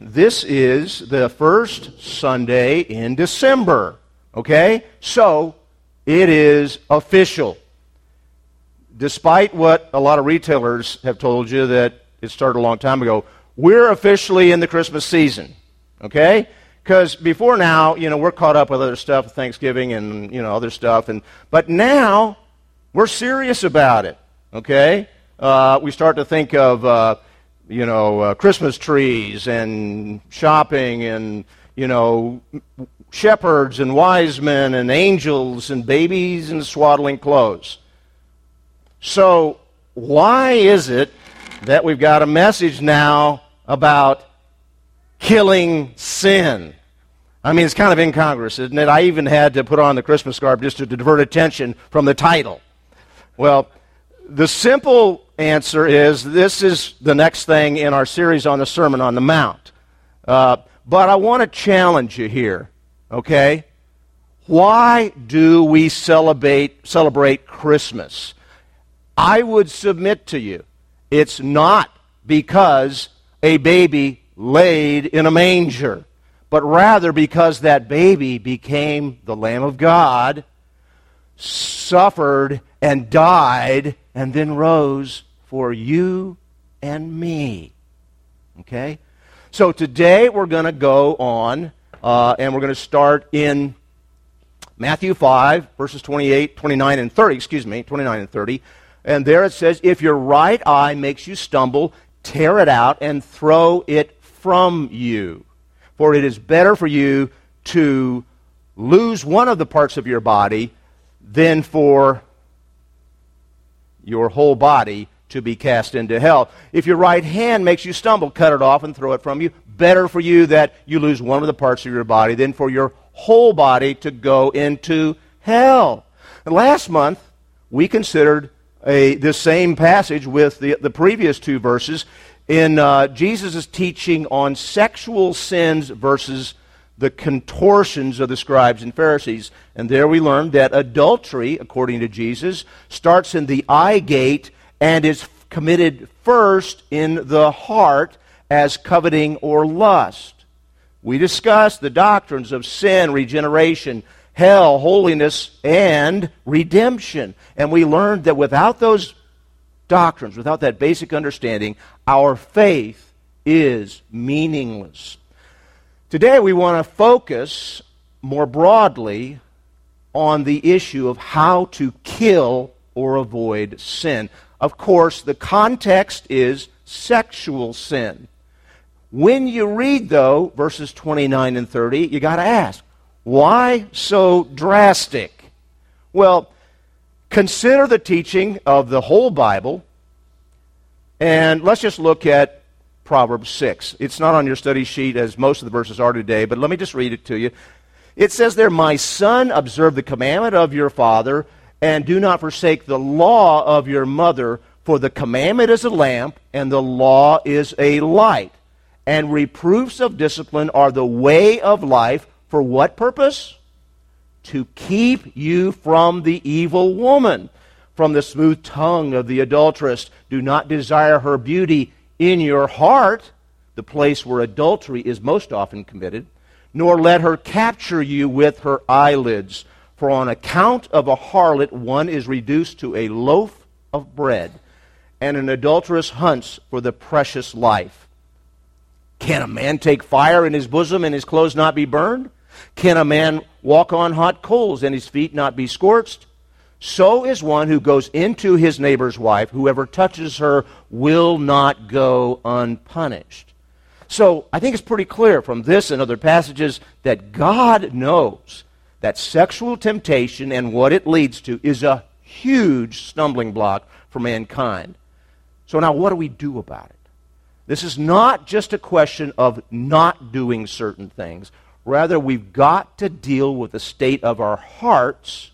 this is the first Sunday in December. Okay? So, it is official. Despite what a lot of retailers have told you that it started a long time ago, we're officially in the Christmas season. Okay? Because before now, you know, we're caught up with other stuff, Thanksgiving and, you know, other stuff. And, but now, we're serious about it. Okay? Uh, we start to think of, uh, you know, uh, Christmas trees and shopping and, you know, shepherds and wise men and angels and babies in swaddling clothes. So, why is it that we've got a message now about killing sin? I mean, it's kind of incongruous, isn't it? I even had to put on the Christmas garb just to divert attention from the title. Well, the simple answer is this is the next thing in our series on the Sermon on the Mount. Uh, but I want to challenge you here, okay? Why do we celebrate, celebrate Christmas? I would submit to you, it's not because a baby laid in a manger but rather because that baby became the Lamb of God, suffered and died, and then rose for you and me. Okay? So today we're going to go on, uh, and we're going to start in Matthew 5, verses 28, 29, and 30. Excuse me, 29 and 30. And there it says, If your right eye makes you stumble, tear it out and throw it from you. For it is better for you to lose one of the parts of your body than for your whole body to be cast into hell. If your right hand makes you stumble, cut it off and throw it from you. Better for you that you lose one of the parts of your body than for your whole body to go into hell. And last month, we considered a, the same passage with the, the previous two verses in uh, Jesus' teaching on sexual sins versus the contortions of the scribes and Pharisees. And there we learned that adultery, according to Jesus, starts in the eye gate and is committed first in the heart as coveting or lust. We discussed the doctrines of sin, regeneration, hell, holiness, and redemption. And we learned that without those doctrines, without that basic understanding, our faith is meaningless. Today, we want to focus more broadly on the issue of how to kill or avoid sin. Of course, the context is sexual sin. When you read, though, verses 29 and 30, you got to ask, why so drastic? Well, Consider the teaching of the whole Bible, and let's just look at Proverbs 6. It's not on your study sheet as most of the verses are today, but let me just read it to you. It says there, My son, observe the commandment of your father, and do not forsake the law of your mother, for the commandment is a lamp, and the law is a light. And reproofs of discipline are the way of life. For what purpose? to keep you from the evil woman, from the smooth tongue of the adulteress. Do not desire her beauty in your heart, the place where adultery is most often committed, nor let her capture you with her eyelids. For on account of a harlot, one is reduced to a loaf of bread, and an adulteress hunts for the precious life. Can a man take fire in his bosom and his clothes not be burned? Can a man walk on hot coals and his feet not be scorched? So is one who goes into his neighbor's wife. Whoever touches her will not go unpunished. So I think it's pretty clear from this and other passages that God knows that sexual temptation and what it leads to is a huge stumbling block for mankind. So now what do we do about it? This is not just a question of not doing certain things Rather, we've got to deal with the state of our hearts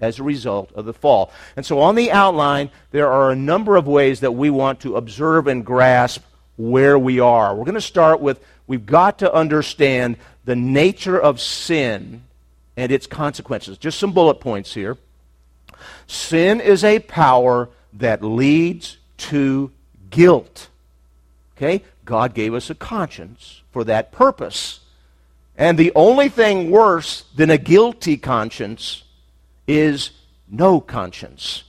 as a result of the fall. And so, on the outline, there are a number of ways that we want to observe and grasp where we are. We're going to start with we've got to understand the nature of sin and its consequences. Just some bullet points here. Sin is a power that leads to guilt. Okay? God gave us a conscience for that purpose. And the only thing worse than a guilty conscience is no conscience,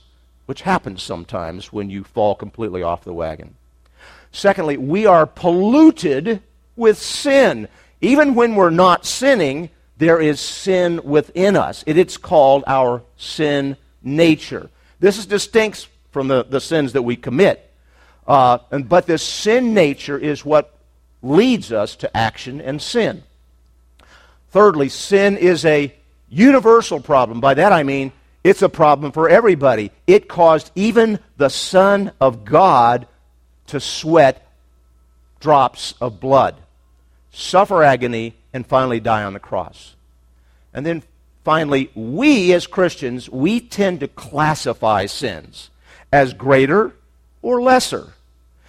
which happens sometimes when you fall completely off the wagon. Secondly, we are polluted with sin. Even when we're not sinning, there is sin within us. It, it's called our sin nature. This is distinct from the, the sins that we commit. Uh, and, but this sin nature is what leads us to action and sin. Thirdly, sin is a universal problem. By that I mean it's a problem for everybody. It caused even the Son of God to sweat drops of blood, suffer agony, and finally die on the cross. And then finally, we as Christians, we tend to classify sins as greater or lesser.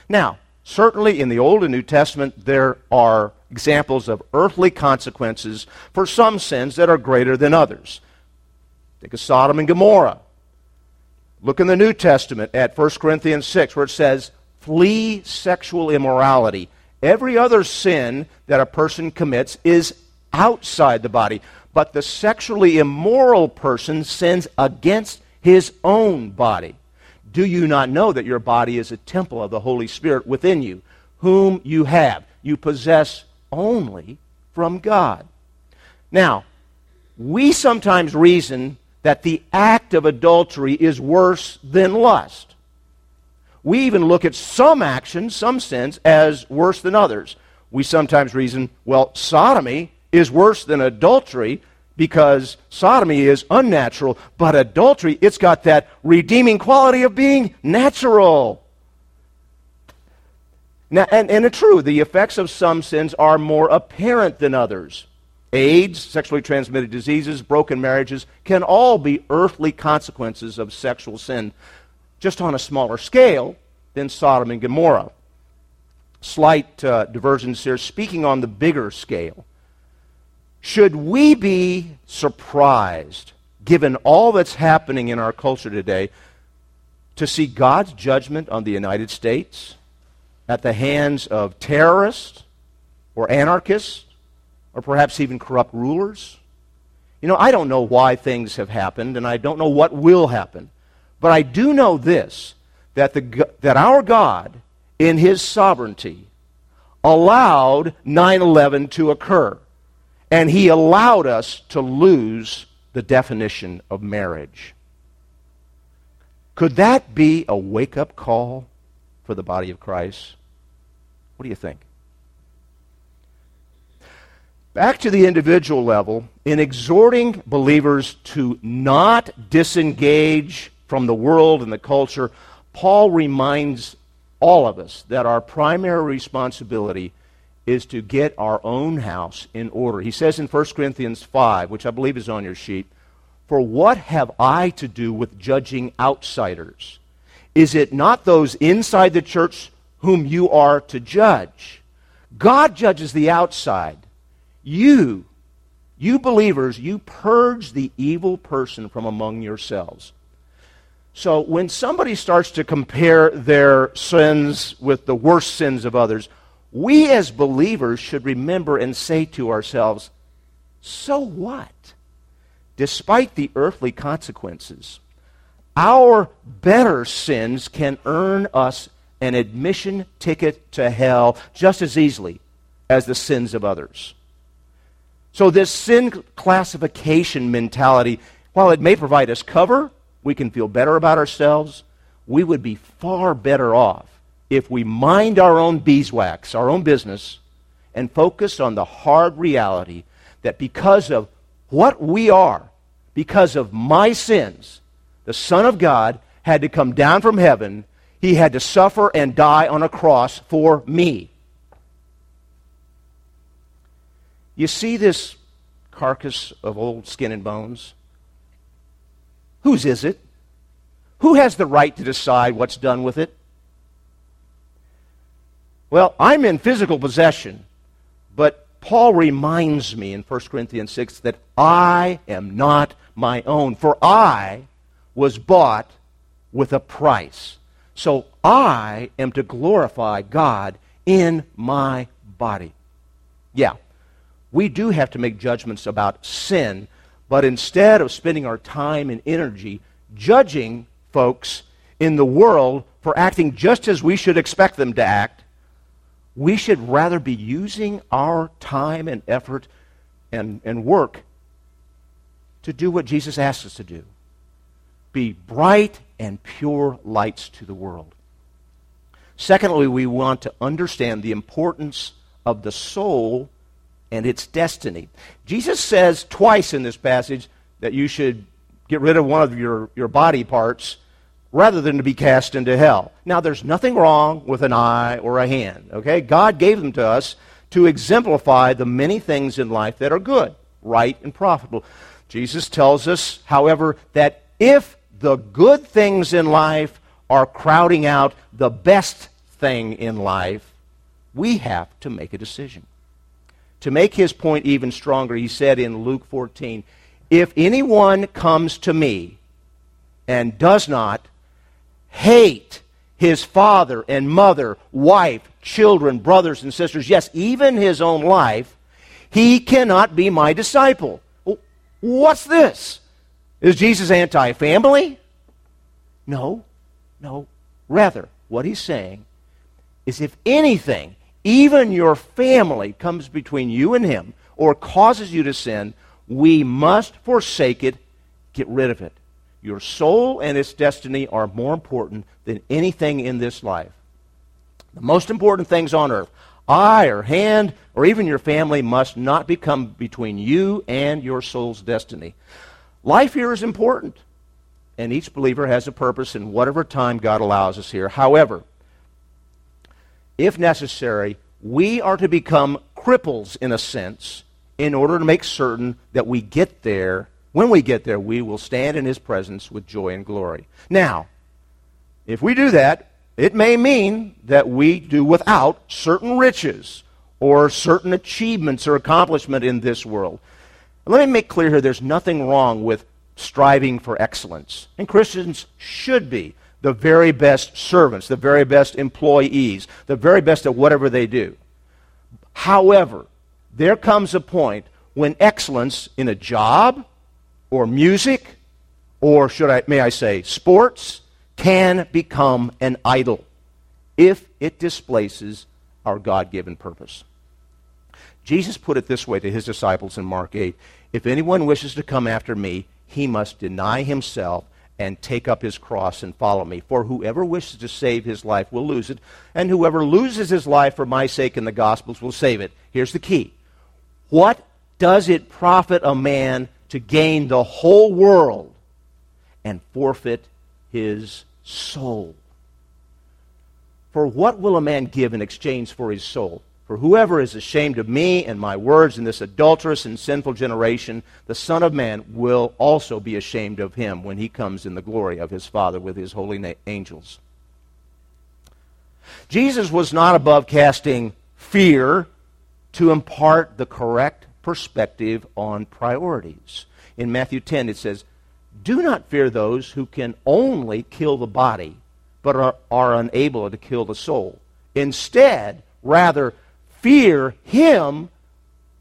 Now, certainly in the Old and New Testament, there are examples of earthly consequences for some sins that are greater than others. Think of Sodom and Gomorrah. Look in the New Testament at 1 Corinthians 6, where it says, Flee sexual immorality. Every other sin that a person commits is outside the body, but the sexually immoral person sins against his own body. Do you not know that your body is a temple of the Holy Spirit within you, whom you have? You possess only from God. Now, we sometimes reason that the act of adultery is worse than lust. We even look at some actions, some sins, as worse than others. We sometimes reason, well, sodomy is worse than adultery because sodomy is unnatural, but adultery, it's got that redeeming quality of being natural. Now, and, and it's true, the effects of some sins are more apparent than others. AIDS, sexually transmitted diseases, broken marriages can all be earthly consequences of sexual sin, just on a smaller scale than Sodom and Gomorrah. Slight uh, diversions here, speaking on the bigger scale. Should we be surprised, given all that's happening in our culture today, to see God's judgment on the United States at the hands of terrorists or anarchists or perhaps even corrupt rulers? You know, I don't know why things have happened and I don't know what will happen. But I do know this that, the, that our God, in his sovereignty, allowed 9 11 to occur. And he allowed us to lose the definition of marriage. Could that be a wake up call for the body of Christ? What do you think? Back to the individual level, in exhorting believers to not disengage from the world and the culture, Paul reminds all of us that our primary responsibility is to get our own house in order. He says in 1 Corinthians 5, which I believe is on your sheet, For what have I to do with judging outsiders? Is it not those inside the church whom you are to judge? God judges the outside. You, you believers, you purge the evil person from among yourselves. So when somebody starts to compare their sins with the worst sins of others, we as believers should remember and say to ourselves, so what? Despite the earthly consequences, our better sins can earn us an admission ticket to hell just as easily as the sins of others. So, this sin classification mentality, while it may provide us cover, we can feel better about ourselves, we would be far better off if we mind our own beeswax, our own business, and focus on the hard reality that because of what we are, because of my sins, the Son of God had to come down from heaven. He had to suffer and die on a cross for me. You see this carcass of old skin and bones? Whose is it? Who has the right to decide what's done with it? Well, I'm in physical possession, but Paul reminds me in 1 Corinthians 6 that I am not my own, for I was bought with a price. So I am to glorify God in my body. Yeah, we do have to make judgments about sin, but instead of spending our time and energy judging folks in the world for acting just as we should expect them to act, we should rather be using our time and effort and, and work to do what Jesus asks us to do be bright and pure lights to the world. Secondly, we want to understand the importance of the soul and its destiny. Jesus says twice in this passage that you should get rid of one of your, your body parts rather than to be cast into hell. Now, there's nothing wrong with an eye or a hand, okay? God gave them to us to exemplify the many things in life that are good, right, and profitable. Jesus tells us, however, that if the good things in life are crowding out the best thing in life, we have to make a decision. To make his point even stronger, he said in Luke 14, If anyone comes to me and does not hate his father and mother, wife, children, brothers and sisters, yes, even his own life, he cannot be my disciple. What's this? Is Jesus anti family? No, no. Rather, what he's saying is if anything, even your family comes between you and him or causes you to sin, we must forsake it, get rid of it. Your soul and its destiny are more important than anything in this life. The most important things on earth, eye or hand or even your family, must not become between you and your soul's destiny. Life here is important, and each believer has a purpose in whatever time God allows us here. However, if necessary, we are to become cripples in a sense in order to make certain that we get there when we get there, we will stand in his presence with joy and glory. Now, if we do that, it may mean that we do without certain riches or certain achievements or accomplishment in this world. Let me make clear here there's nothing wrong with striving for excellence. And Christians should be the very best servants, the very best employees, the very best at whatever they do. However, there comes a point when excellence in a job, or music, or should I, may I say, sports, can become an idol if it displaces our God given purpose. Jesus put it this way to his disciples in Mark 8 If anyone wishes to come after me, he must deny himself and take up his cross and follow me. For whoever wishes to save his life will lose it, and whoever loses his life for my sake in the Gospels will save it. Here's the key What does it profit a man to gain the whole world and forfeit his soul. For what will a man give in exchange for his soul? For whoever is ashamed of me and my words in this adulterous and sinful generation, the Son of Man will also be ashamed of him when he comes in the glory of his Father with his holy angels. Jesus was not above casting fear to impart the correct perspective on priorities. In Matthew 10, it says, Do not fear those who can only kill the body, but are, are unable to kill the soul. Instead, rather, fear him,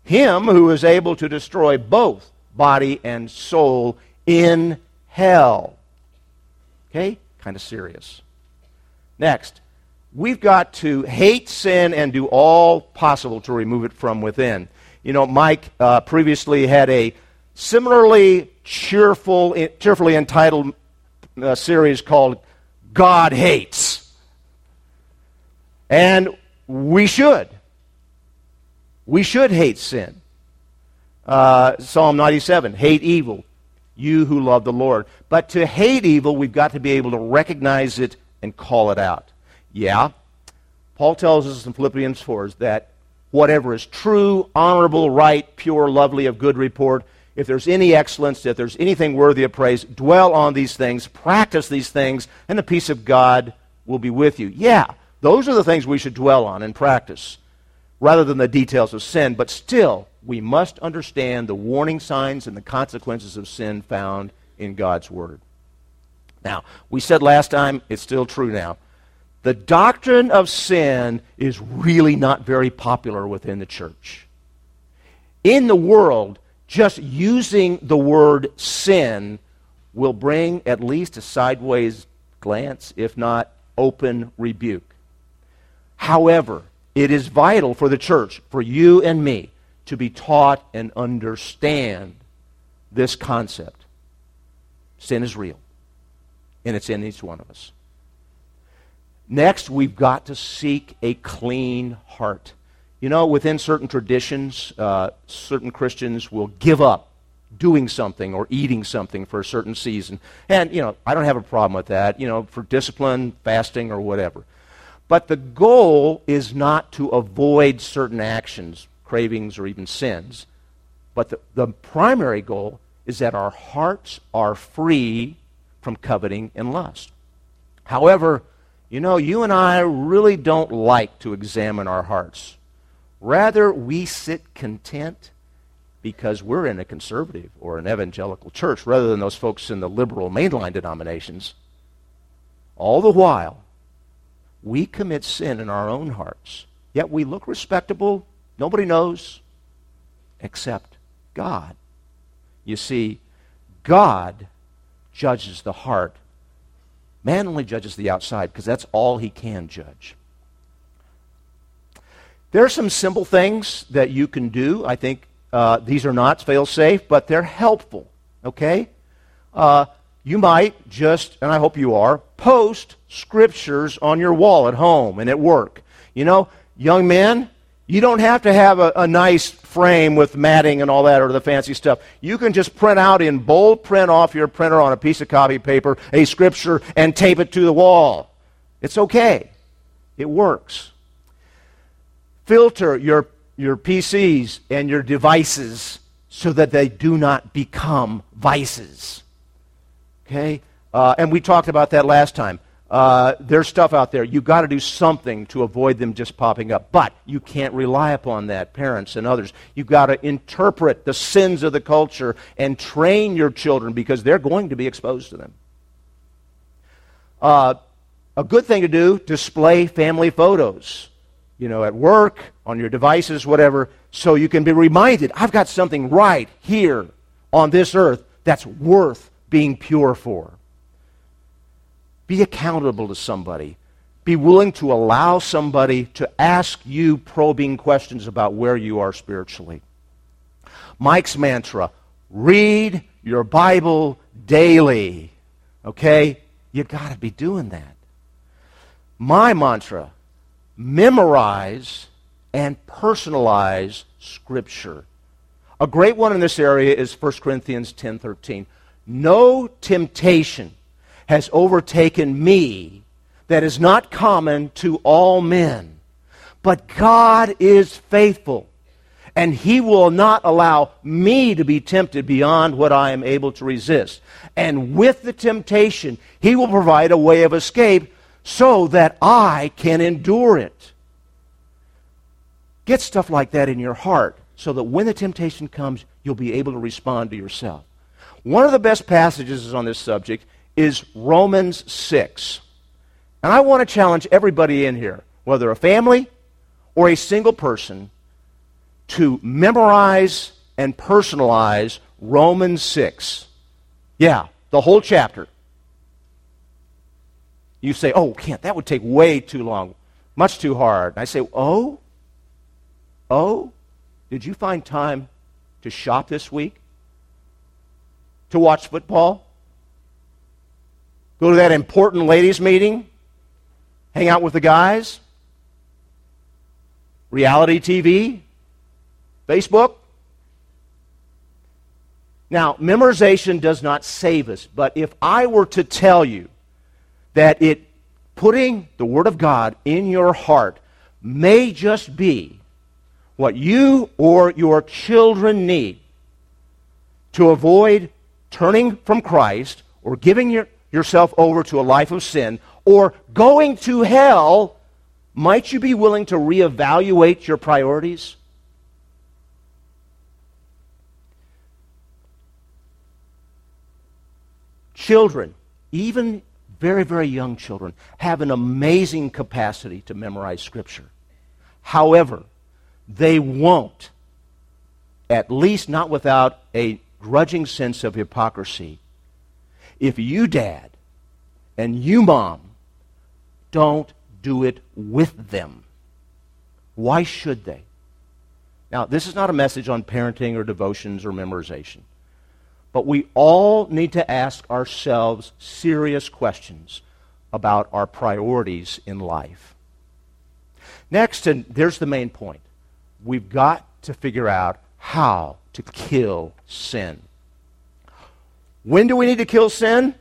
him who is able to destroy both body and soul in hell. Okay? Kind of serious. Next, we've got to hate sin and do all possible to remove it from within. You know, Mike uh, previously had a similarly cheerful, cheerfully entitled uh, series called God Hates. And we should. We should hate sin. Uh, Psalm 97 hate evil, you who love the Lord. But to hate evil, we've got to be able to recognize it and call it out. Yeah, Paul tells us in Philippians 4 that whatever is true, honorable, right, pure, lovely, of good report. If there's any excellence, if there's anything worthy of praise, dwell on these things, practice these things, and the peace of God will be with you. Yeah, those are the things we should dwell on and practice rather than the details of sin. But still, we must understand the warning signs and the consequences of sin found in God's Word. Now, we said last time, it's still true now. the doctrine of sin is really not very popular within the church. In the world, just using the word sin will bring at least a sideways glance, if not open rebuke. However, it is vital for the church, for you and me, to be taught and understand this concept. Sin is real, and it's in each one of us. Next, we've got to seek a clean heart. You know, within certain traditions, uh, certain Christians will give up doing something or eating something for a certain season. And, you know, I don't have a problem with that, you know, for discipline, fasting, or whatever. But the goal is not to avoid certain actions, cravings, or even sins. But the, the primary goal is that our hearts are free from coveting and lust. However, you know, you and I really don't like to examine our hearts. Rather, we sit content because we're in a conservative or an evangelical church rather than those folks in the liberal mainline denominations. All the while, we commit sin in our own hearts. Yet we look respectable. Nobody knows except God. You see, God judges the heart. Man only judges the outside because that's all he can judge. There are some simple things that you can do. I think uh, these are not fail safe, but they're helpful. Okay? Uh, you might just, and I hope you are, post scriptures on your wall at home and at work. You know, young men, you don't have to have a, a, nice frame with matting and all that or the fancy stuff. You can just print out in bold print off your printer on a piece of copy paper a scripture and tape it to the wall. It's okay. It works. Filter your, your PCs and your devices so that they do not become vices. Okay? Uh, and we talked about that last time. Uh, there's stuff out there. You've got to do something to avoid them just popping up. But you can't rely upon that, parents and others. You've got to interpret the sins of the culture and train your children because they're going to be exposed to them. Uh, a good thing to do, display family photos. You know, at work, on your devices, whatever, so you can be reminded I've got something right here on this earth that's worth being pure for. Be accountable to somebody. Be willing to allow somebody to ask you probing questions about where you are spiritually. Mike's mantra read your Bible daily. Okay? You've got to be doing that. My mantra memorize and personalize Scripture. A great one in this area is 1 Corinthians 10:13. No temptation has overtaken me that is not common to all men. But God is faithful, and He will not allow me to be tempted beyond what I am able to resist. And with the temptation, He will provide a way of escape so that I can endure it. Get stuff like that in your heart so that when the temptation comes, you'll be able to respond to yourself. One of the best passages on this subject is Romans 6. And I want to challenge everybody in here, whether a family or a single person, to memorize and personalize Romans 6. Yeah, the whole chapter. You say, oh, can't, that would take way too long, much too hard. And I say, oh, oh, did you find time to shop this week? To watch football? Go to that important ladies' meeting? Hang out with the guys? Reality TV? Facebook? Now, memorization does not save us, but if I were to tell you that it putting the Word of God in your heart may just be what you or your children need to avoid turning from Christ or giving your, yourself over to a life of sin or going to hell, might you be willing to reevaluate your priorities? Children, even very, very young children have an amazing capacity to memorize Scripture. However, they won't, at least not without a grudging sense of hypocrisy, if you, dad, and you, mom, don't do it with them. Why should they? Now, this is not a message on parenting or devotions or memorization. But we all need to ask ourselves serious questions about our priorities in life. Next, and there's the main point we've got to figure out how to kill sin. When do we need to kill sin?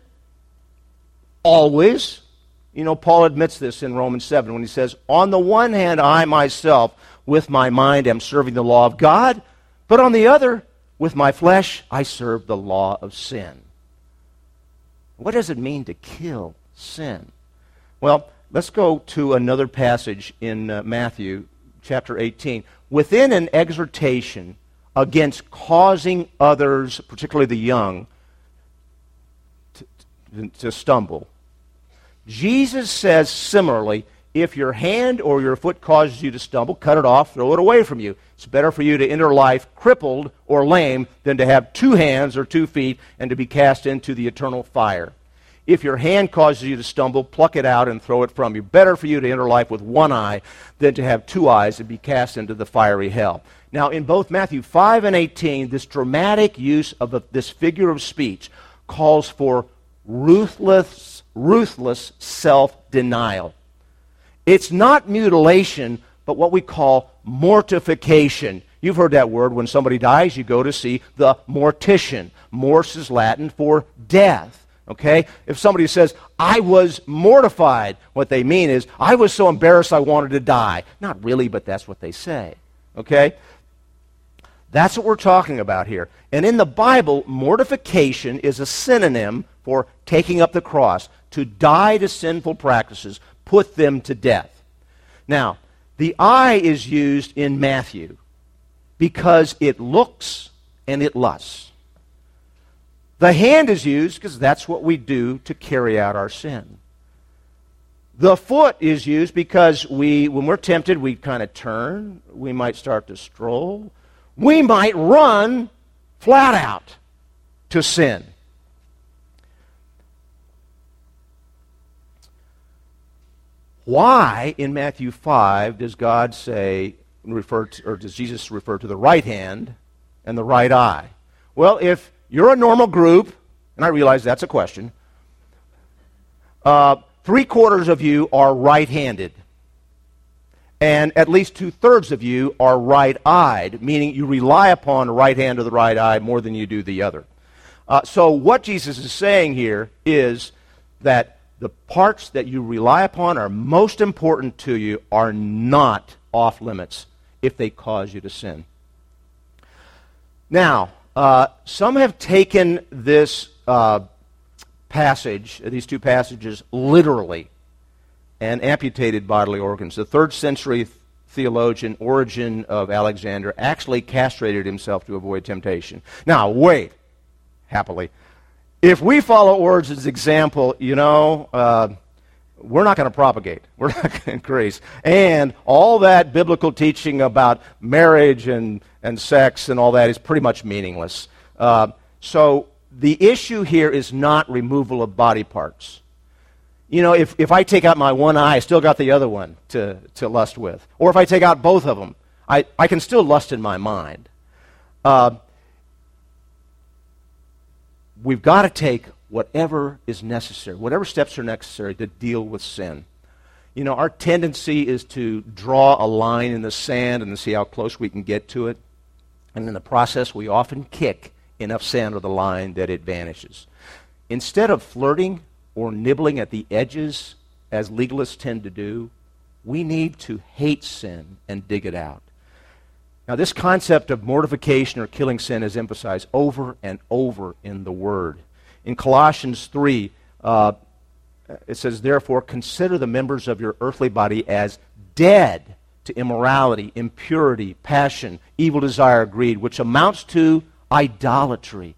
Always. You know, Paul admits this in Romans 7 when he says, On the one hand, I myself, with my mind, am serving the law of God, but on the other, with my flesh, I serve the law of sin. What does it mean to kill sin? Well, let's go to another passage in uh, Matthew chapter 18. Within an exhortation against causing others, particularly the young, to, to, to stumble, Jesus says similarly if your hand or your foot causes you to stumble, cut it off, throw it away from you. It's better for you to enter life crippled or lame than to have two hands or two feet and to be cast into the eternal fire. If your hand causes you to stumble, pluck it out and throw it from you. Better for you to enter life with one eye than to have two eyes and be cast into the fiery hell. Now, in both Matthew 5 and 18, this dramatic use of a, this figure of speech calls for ruthless, ruthless self denial. It's not mutilation, but what we call mortification. You've heard that word. When somebody dies, you go to see the mortician. Mors is Latin for death. Okay? If somebody says, I was mortified, what they mean is, I was so embarrassed I wanted to die. Not really, but that's what they say. Okay? That's what we're talking about here. And in the Bible, mortification is a synonym for taking up the cross, to die to sinful practices, put them to death. Now, the eye is used in Matthew because it looks and it lusts. The hand is used because that's what we do to carry out our sin. The foot is used because we, when we're tempted, we kind of turn. We might start to stroll. We might run flat out to sin. Why in Matthew 5 does God say, refer to, or does Jesus refer to the right hand and the right eye? Well, if you're a normal group, and I realize that's a question, uh, three quarters of you are right handed. And at least two thirds of you are right eyed, meaning you rely upon the right hand or the right eye more than you do the other. Uh, so, what Jesus is saying here is that the parts that you rely upon are most important to you are not off limits if they cause you to sin. Now, uh, some have taken this uh, passage, these two passages, literally and amputated bodily organs. The third century theologian Origen of Alexandria actually castrated himself to avoid temptation. Now, wait, happily if we follow Origen's example, you know, uh, we're not going to propagate. We're not going to increase. And all that biblical teaching about marriage and, and sex and all that is pretty much meaningless. Uh, so the issue here is not removal of body parts. You know, if, if I take out my one eye, I still got the other one to, to lust with. Or if I take out both of them, I, I can still lust in my mind. Uh, we've got to take whatever is necessary, whatever steps are necessary to deal with sin. You know, our tendency is to draw a line in the sand and see how close we can get to it. And in the process, we often kick enough sand of the line that it vanishes. Instead of flirting or nibbling at the edges, as legalists tend to do, we need to hate sin and dig it out. Now, this concept of mortification or killing sin is emphasized over and over in the Word. In Colossians 3, uh, it says, Therefore, consider the members of your earthly body as dead to immorality, impurity, passion, evil desire, greed, which amounts to idolatry.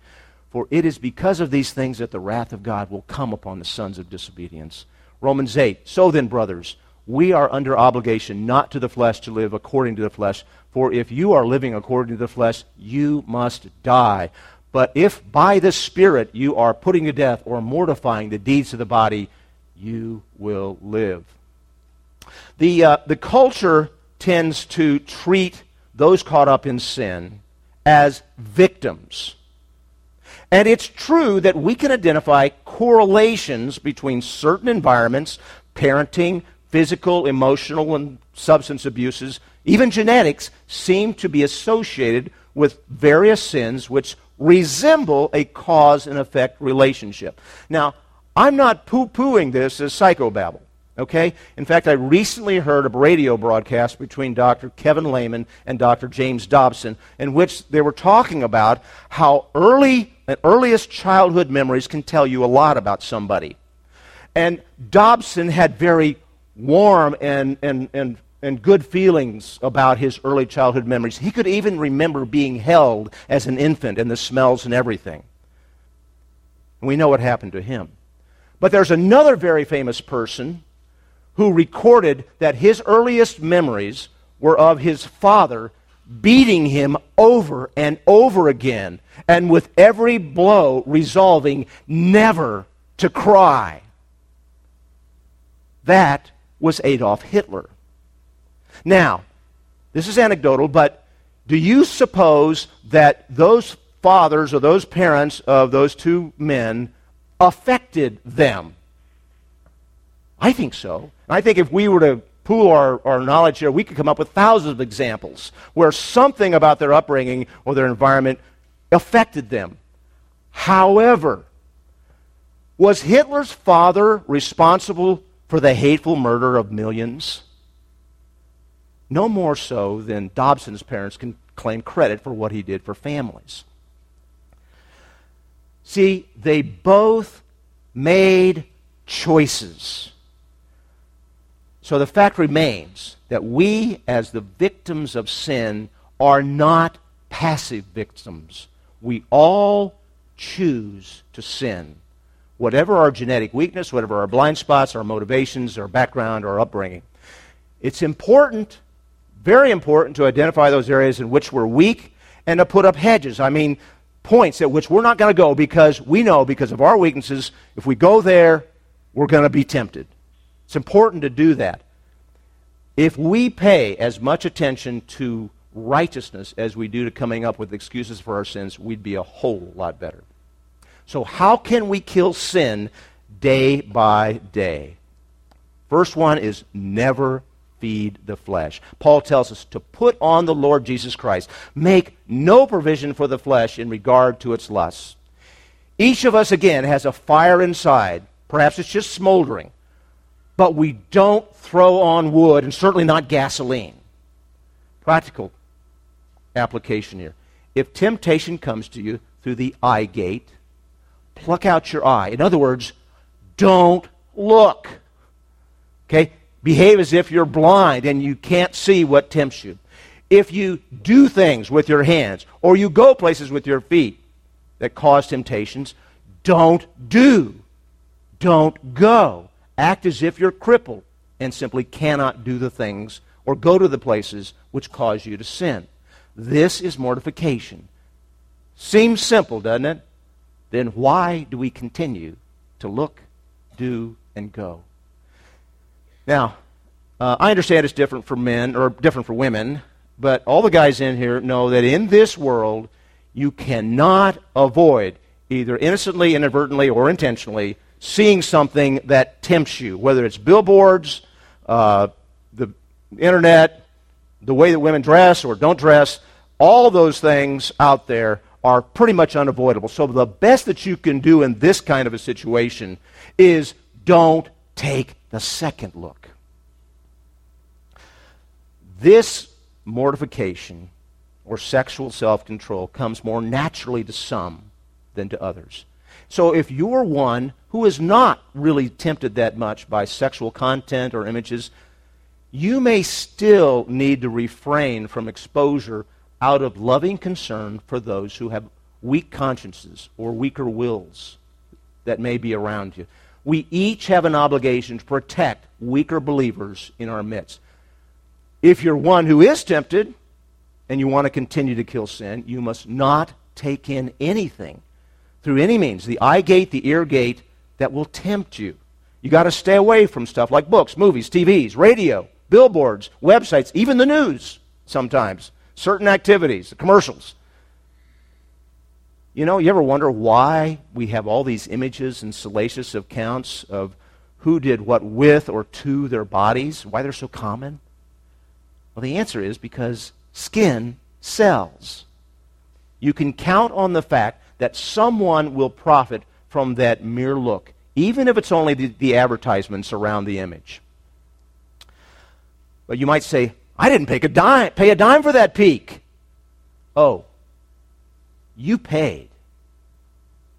For it is because of these things that the wrath of God will come upon the sons of disobedience. Romans 8. So then, brothers, we are under obligation not to the flesh to live according to the flesh. For if you are living according to the flesh, you must die. But if by the Spirit you are putting to death or mortifying the deeds of the body, you will live. The, uh, the culture tends to treat those caught up in sin as victims. And it's true that we can identify correlations between certain environments, parenting, physical, emotional, and substance abuses, even genetics, seem to be associated with various sins which resemble a cause and effect relationship. Now, I'm not poo pooing this as psychobabble. Okay? In fact, I recently heard a radio broadcast between Dr. Kevin Leman and Dr. James Dobson in which they were talking about how early and earliest childhood memories can tell you a lot about somebody. And Dobson had very warm and, and, and, and good feelings about his early childhood memories. He could even remember being held as an infant and the smells and everything. We know what happened to him. But there's another very famous person who recorded that his earliest memories were of his father beating him over and over again, and with every blow resolving never to cry. That was Adolf Hitler. Now, this is anecdotal, but do you suppose that those fathers or those parents of those two men affected them? I think so. I think if we were to pool our, our knowledge here, we could come up with thousands of examples where something about their upbringing or their environment affected them. However, was Hitler's father responsible for the hateful murder of millions? No more so than Dobson's parents can claim credit for what he did for families. See, they both made choices. So the fact remains that we, as the victims of sin, are not passive victims. We all choose to sin. Whatever our genetic weakness, whatever our blind spots, our motivations, our background, our upbringing. It's important, very important, to identify those areas in which we're weak and to put up hedges. I mean, points at which we're not going to go because we know, because of our weaknesses, if we go there, we're going to be tempted. It's important to do that. If we pay as much attention to righteousness as we do to coming up with excuses for our sins, we'd be a whole lot better. So, how can we kill sin day by day? First one is never feed the flesh. Paul tells us to put on the Lord Jesus Christ. Make no provision for the flesh in regard to its lusts. Each of us, again, has a fire inside. Perhaps it's just smoldering but we don't throw on wood and certainly not gasoline. Practical application here. If temptation comes to you through the eye gate, pluck out your eye. In other words, don't look. Okay? Behave as if you're blind and you can't see what tempts you. If you do things with your hands or you go places with your feet that cause temptations, don't do. Don't go act as if you're crippled and simply cannot do the things or go to the places which cause you to sin. This is mortification. Seems simple, doesn't it? Then why do we continue to look, do, and go? Now, uh, I understand it's different for men or different for women, but all the guys in here know that in this world, you cannot avoid, either innocently, inadvertently, or intentionally, seeing something that tempts you, whether it's billboards, uh, the internet, the way that women dress or don't dress, all those things out there are pretty much unavoidable. So the best that you can do in this kind of a situation is don't take the second look. This mortification or sexual self control comes more naturally to some than to others. So if you're one who is not really tempted that much by sexual content or images, you may still need to refrain from exposure out of loving concern for those who have weak consciences or weaker wills that may be around you. We each have an obligation to protect weaker believers in our midst. If you're one who is tempted and you want to continue to kill sin, you must not take in anything through any means, the eye gate, the ear gate, that will tempt you. You got to stay away from stuff like books, movies, TVs, radio, billboards, websites, even the news sometimes, certain activities, commercials. You know, you ever wonder why we have all these images and salacious accounts of who did what with or to their bodies, why they're so common? Well, the answer is because skin sells. You can count on the fact that someone will profit from that mere look, even if it's only the, the advertisements around the image. But you might say, I didn't pay a dime, pay a dime for that peek. Oh, you paid.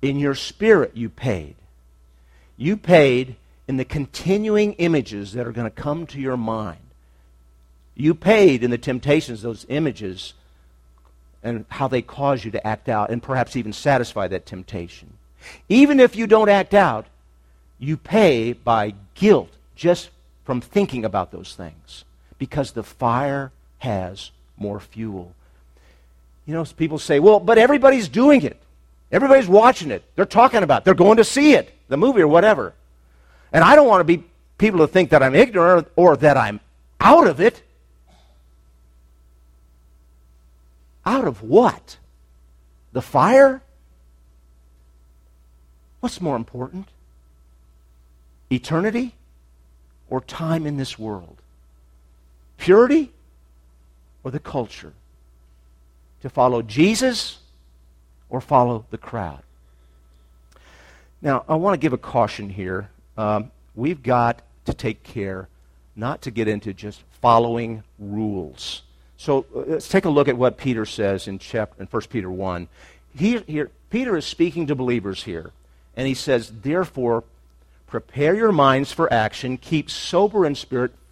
In your spirit, you paid. You paid in the continuing images that are going to come to your mind. You paid in the temptations, those images, and how they cause you to act out and perhaps even satisfy that temptation. Even if you don't act out, you pay by guilt just from thinking about those things because the fire has more fuel. You know, people say, well, but everybody's doing it. Everybody's watching it. They're talking about it. They're going to see it, the movie or whatever. And I don't want to be people to think that I'm ignorant or that I'm out of it. Out of what? The fire? What's more important? Eternity or time in this world? Purity or the culture? To follow Jesus or follow the crowd? Now, I want to give a caution here. Um, we've got to take care not to get into just following rules. So uh, let's take a look at what Peter says in, chapter, in 1 Peter 1. He, here, Peter is speaking to believers here, and he says, Therefore, prepare your minds for action, keep sober in spirit,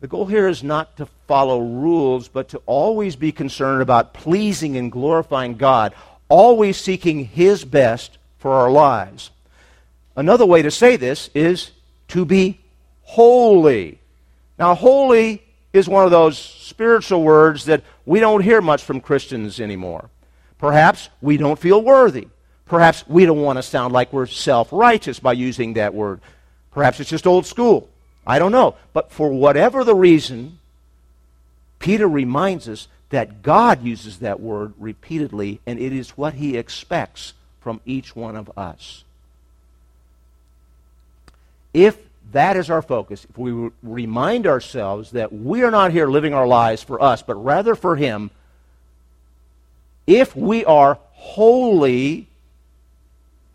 The goal here is not to follow rules, but to always be concerned about pleasing and glorifying God, always seeking His best for our lives. Another way to say this is to be holy. Now, holy is one of those spiritual words that we don't hear much from Christians anymore. Perhaps we don't feel worthy. Perhaps we don't want to sound like we're self righteous by using that word. Perhaps it's just old school. I don't know. But for whatever the reason, Peter reminds us that God uses that word repeatedly, and it is what he expects from each one of us. If that is our focus. If we remind ourselves that we are not here living our lives for us, but rather for Him, if we are holy,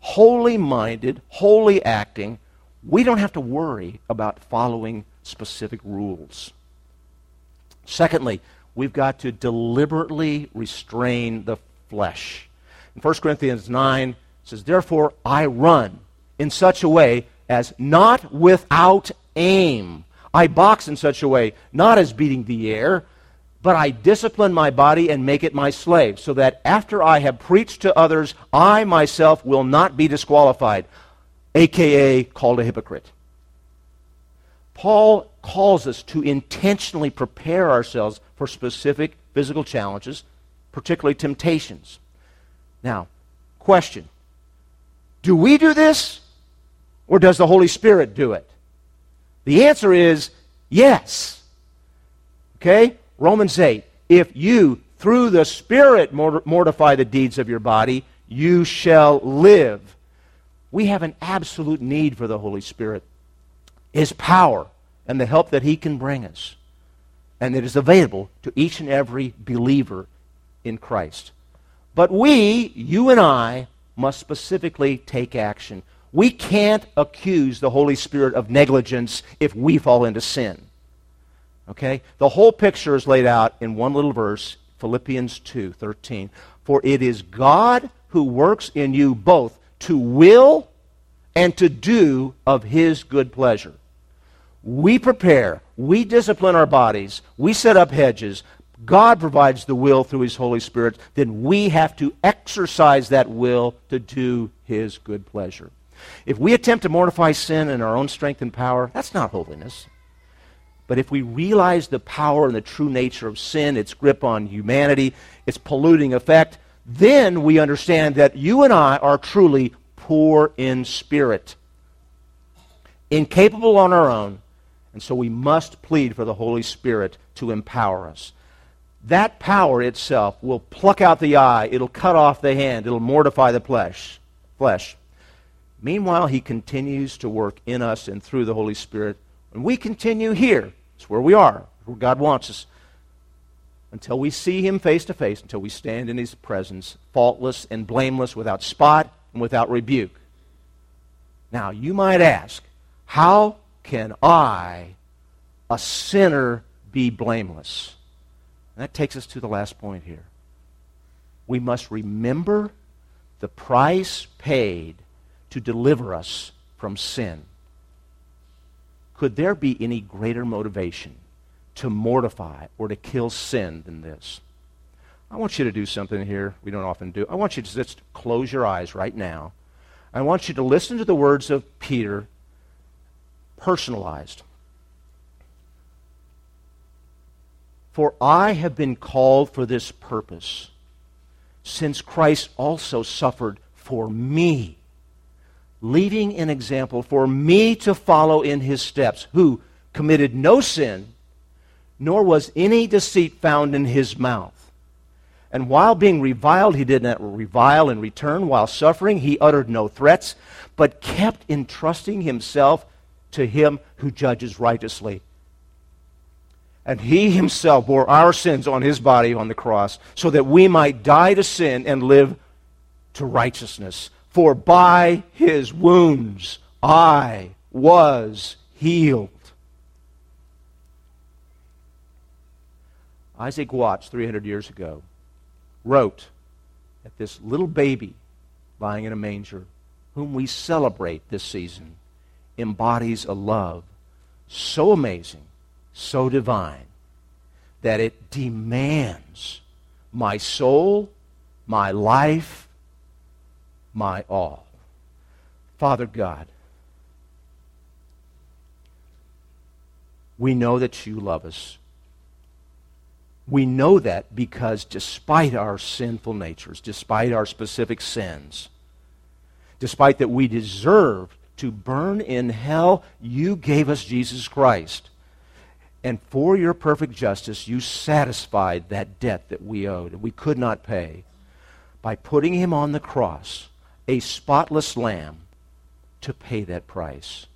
holy minded, holy acting, we don't have to worry about following specific rules. Secondly, we've got to deliberately restrain the flesh. In 1 Corinthians 9, it says, Therefore I run in such a way as not without aim. I box in such a way, not as beating the air, but I discipline my body and make it my slave, so that after I have preached to others, I myself will not be disqualified, aka called a hypocrite. Paul calls us to intentionally prepare ourselves for specific physical challenges, particularly temptations. Now, question Do we do this? Or does the Holy Spirit do it? The answer is yes. Okay? Romans 8. If you, through the Spirit, mortify the deeds of your body, you shall live. We have an absolute need for the Holy Spirit, His power, and the help that He can bring us. And it is available to each and every believer in Christ. But we, you and I, must specifically take action We can't accuse the Holy Spirit of negligence if we fall into sin. Okay? The whole picture is laid out in one little verse, Philippians 2 13. For it is God who works in you both to will and to do of his good pleasure. We prepare, we discipline our bodies, we set up hedges. God provides the will through his Holy Spirit. Then we have to exercise that will to do his good pleasure. If we attempt to mortify sin in our own strength and power, that's not holiness. But if we realize the power and the true nature of sin, its grip on humanity, its polluting effect, then we understand that you and I are truly poor in spirit, incapable on our own, and so we must plead for the Holy Spirit to empower us. That power itself will pluck out the eye, it'll cut off the hand, it'll mortify the flesh. flesh. Meanwhile, he continues to work in us and through the Holy Spirit. And we continue here. It's where we are, where God wants us until we see him face to face, until we stand in his presence, faultless and blameless, without spot and without rebuke. Now, you might ask, how can I, a sinner, be blameless? And that takes us to the last point here. We must remember the price paid to deliver us from sin. Could there be any greater motivation to mortify or to kill sin than this. I want you to do something here we don't often do. I want you to just close your eyes right now. I want you to listen to the words of Peter, personalized. For I have been called for this purpose, since Christ also suffered for me, leaving an example for me to follow in his steps, who committed no sin nor was any deceit found in his mouth. And while being reviled, he did not revile in return. While suffering, he uttered no threats, but kept entrusting himself to him who judges righteously. And he himself bore our sins on his body on the cross, so that we might die to sin and live to righteousness. For by his wounds I was healed. Isaac Watts, 300 years ago, wrote that this little baby lying in a manger, whom we celebrate this season, embodies a love so amazing, so divine, that it demands my soul, my life, my all. Father God, we know that you love us. We know that because despite our sinful natures, despite our specific sins, despite that we deserve to burn in hell, you gave us Jesus Christ. And for your perfect justice, you satisfied that debt that we owed and we could not pay by putting him on the cross, a spotless lamb, to pay that price.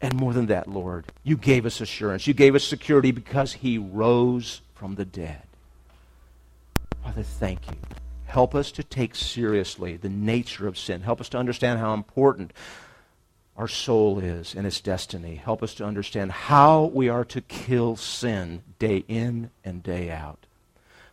And more than that, Lord, you gave us assurance. You gave us security because he rose from the dead. Father, thank you. Help us to take seriously the nature of sin. Help us to understand how important our soul is and its destiny. Help us to understand how we are to kill sin day in and day out.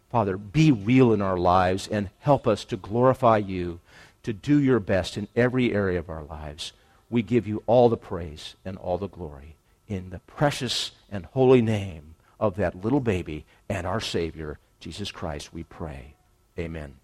Father, be real in our lives and help us to glorify you, to do your best in every area of our lives we give you all the praise and all the glory. In the precious and holy name of that little baby and our Savior, Jesus Christ, we pray. Amen.